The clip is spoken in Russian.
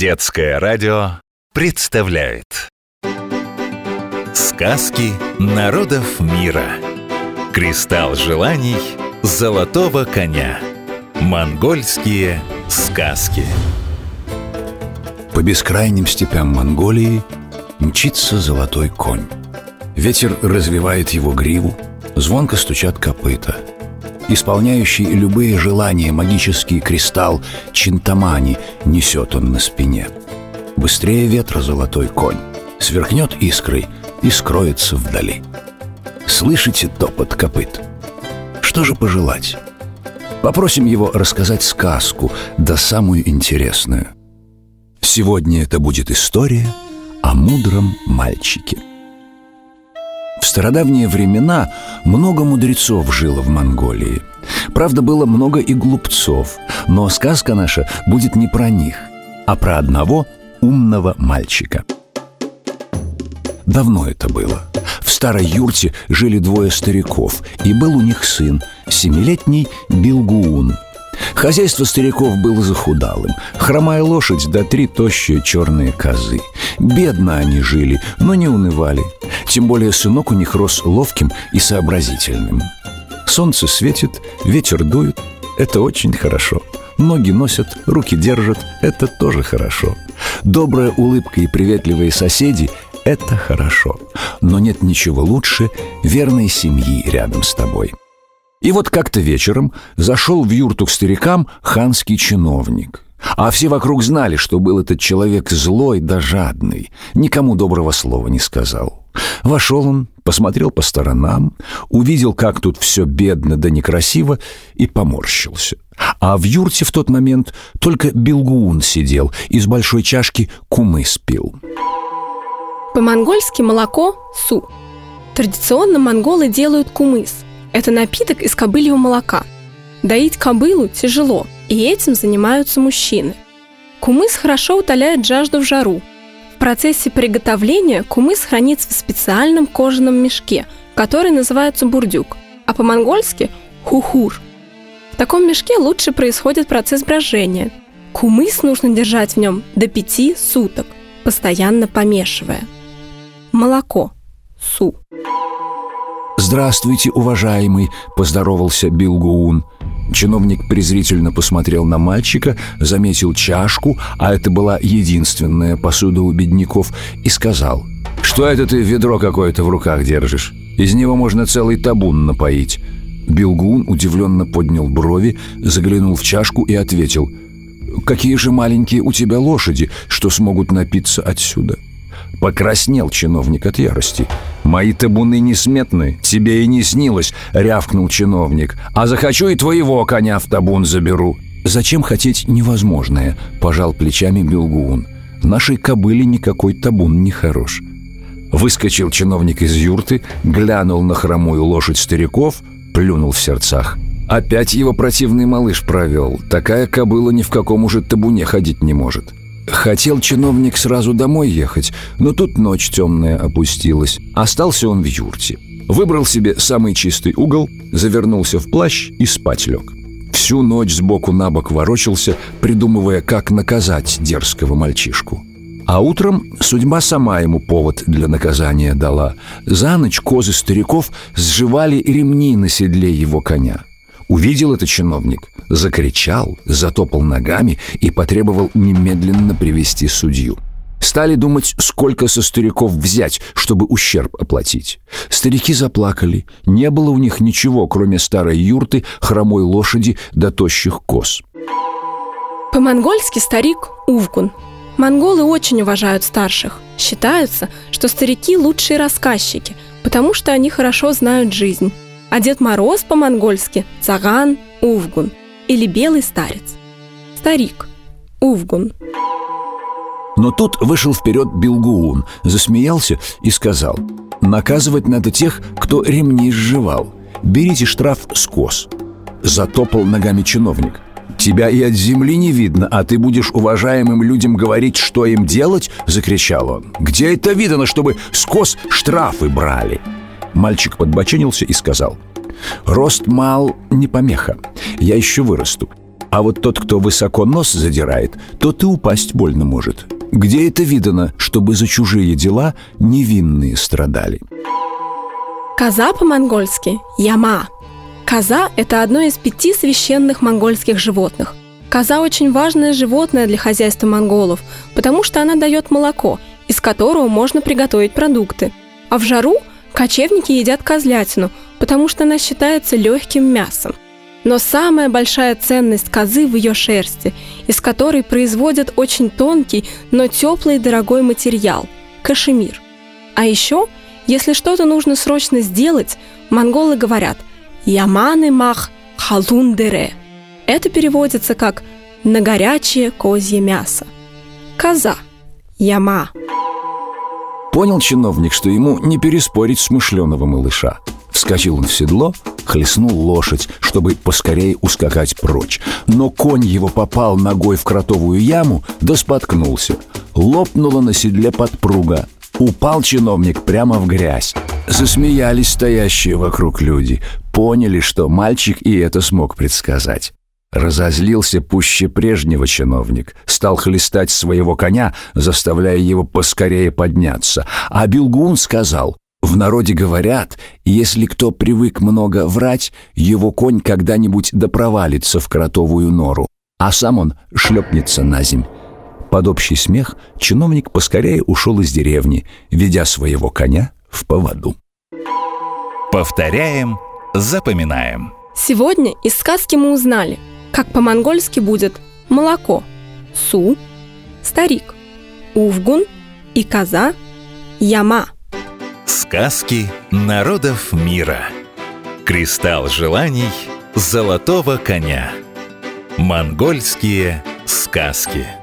Детское радио представляет Сказки народов мира Кристалл желаний золотого коня Монгольские сказки По бескрайним степям Монголии мчится золотой конь. Ветер развивает его гриву, звонко стучат копыта. Исполняющий любые желания магический кристалл Чинтамани несет он на спине. Быстрее ветра золотой конь, сверкнет искрой и скроется вдали. Слышите топот копыт? Что же пожелать? Попросим его рассказать сказку, да самую интересную. Сегодня это будет история о мудром мальчике. В стародавние времена много мудрецов жило в Монголии. Правда, было много и глупцов, но сказка наша будет не про них, а про одного умного мальчика. Давно это было. В старой юрте жили двое стариков, и был у них сын, семилетний Билгуун – Хозяйство стариков было захудалым. Хромая лошадь да три тощие черные козы. Бедно они жили, но не унывали. Тем более сынок у них рос ловким и сообразительным. Солнце светит, ветер дует. Это очень хорошо. Ноги носят, руки держат. Это тоже хорошо. Добрая улыбка и приветливые соседи – это хорошо. Но нет ничего лучше верной семьи рядом с тобой. И вот как-то вечером зашел в юрту к старикам ханский чиновник. А все вокруг знали, что был этот человек злой да жадный, никому доброго слова не сказал. Вошел он, посмотрел по сторонам, увидел, как тут все бедно да некрасиво, и поморщился. А в юрте в тот момент только Билгуун сидел, из большой чашки кумы спил. По-монгольски молоко – су. Традиционно монголы делают кумыс – это напиток из кобыльего молока. Доить кобылу тяжело, и этим занимаются мужчины. Кумыс хорошо утоляет жажду в жару. Процессе приготовления кумыс хранится в специальном кожаном мешке, который называется бурдюк, а по-монгольски – хухур. В таком мешке лучше происходит процесс брожения. Кумыс нужно держать в нем до пяти суток, постоянно помешивая. Молоко – су. «Здравствуйте, уважаемый!» – поздоровался Билгуун. Чиновник презрительно посмотрел на мальчика, заметил чашку, а это была единственная посуда у бедняков, и сказал «Что это ты ведро какое-то в руках держишь? Из него можно целый табун напоить». Билгун удивленно поднял брови, заглянул в чашку и ответил «Какие же маленькие у тебя лошади, что смогут напиться отсюда?» Покраснел чиновник от ярости. «Мои табуны несметны, тебе и не снилось», — рявкнул чиновник. «А захочу и твоего коня в табун заберу». «Зачем хотеть невозможное?» — пожал плечами Белгуун. «Нашей кобыле никакой табун не хорош». Выскочил чиновник из юрты, глянул на хромую лошадь стариков, плюнул в сердцах. Опять его противный малыш провел. Такая кобыла ни в каком уже табуне ходить не может. Хотел чиновник сразу домой ехать, но тут ночь темная опустилась. Остался он в юрте. Выбрал себе самый чистый угол, завернулся в плащ и спать лег. Всю ночь сбоку на бок ворочался, придумывая, как наказать дерзкого мальчишку. А утром судьба сама ему повод для наказания дала. За ночь козы стариков сживали ремни на седле его коня – Увидел это чиновник, закричал, затопал ногами и потребовал немедленно привести судью. Стали думать, сколько со стариков взять, чтобы ущерб оплатить. Старики заплакали. Не было у них ничего, кроме старой юрты, хромой лошади да тощих коз. По-монгольски старик – увгун. Монголы очень уважают старших. Считается, что старики – лучшие рассказчики, потому что они хорошо знают жизнь. А Дед Мороз по-монгольски – цаган, увгун или белый старец. Старик, увгун. Но тут вышел вперед Билгуун, засмеялся и сказал «Наказывать надо тех, кто ремни сживал. Берите штраф с кос». Затопал ногами чиновник. «Тебя и от земли не видно, а ты будешь уважаемым людям говорить, что им делать?» – закричал он. «Где это видано, чтобы с кос штрафы брали?» Мальчик подбоченился и сказал «Рост мал не помеха, я еще вырасту. А вот тот, кто высоко нос задирает, тот и упасть больно может. Где это видано, чтобы за чужие дела невинные страдали? Коза по-монгольски – яма. Коза – это одно из пяти священных монгольских животных. Коза очень важное животное для хозяйства монголов, потому что она дает молоко, из которого можно приготовить продукты. А в жару кочевники едят козлятину, потому что она считается легким мясом. Но самая большая ценность козы в ее шерсти, из которой производят очень тонкий, но теплый и дорогой материал – кашемир. А еще, если что-то нужно срочно сделать, монголы говорят «яманы мах халундере». Это переводится как «на горячее козье мясо». Коза. Яма. Понял чиновник, что ему не переспорить смышленого малыша. Вскочил он в седло, хлестнул лошадь, чтобы поскорее ускакать прочь. Но конь его попал ногой в кротовую яму, да споткнулся. Лопнула на седле подпруга. Упал чиновник прямо в грязь. Засмеялись стоящие вокруг люди. Поняли, что мальчик и это смог предсказать. Разозлился пуще прежнего чиновник, стал хлестать своего коня, заставляя его поскорее подняться. А Билгун сказал, в народе говорят, если кто привык много врать, его конь когда-нибудь допровалится в кротовую нору, а сам он шлепнется на земь. Под общий смех чиновник поскорее ушел из деревни, ведя своего коня в поводу. Повторяем, запоминаем. Сегодня из сказки мы узнали, как по-монгольски будет молоко, су, старик, увгун и коза, яма – Сказки народов мира. Кристалл желаний золотого коня. Монгольские сказки.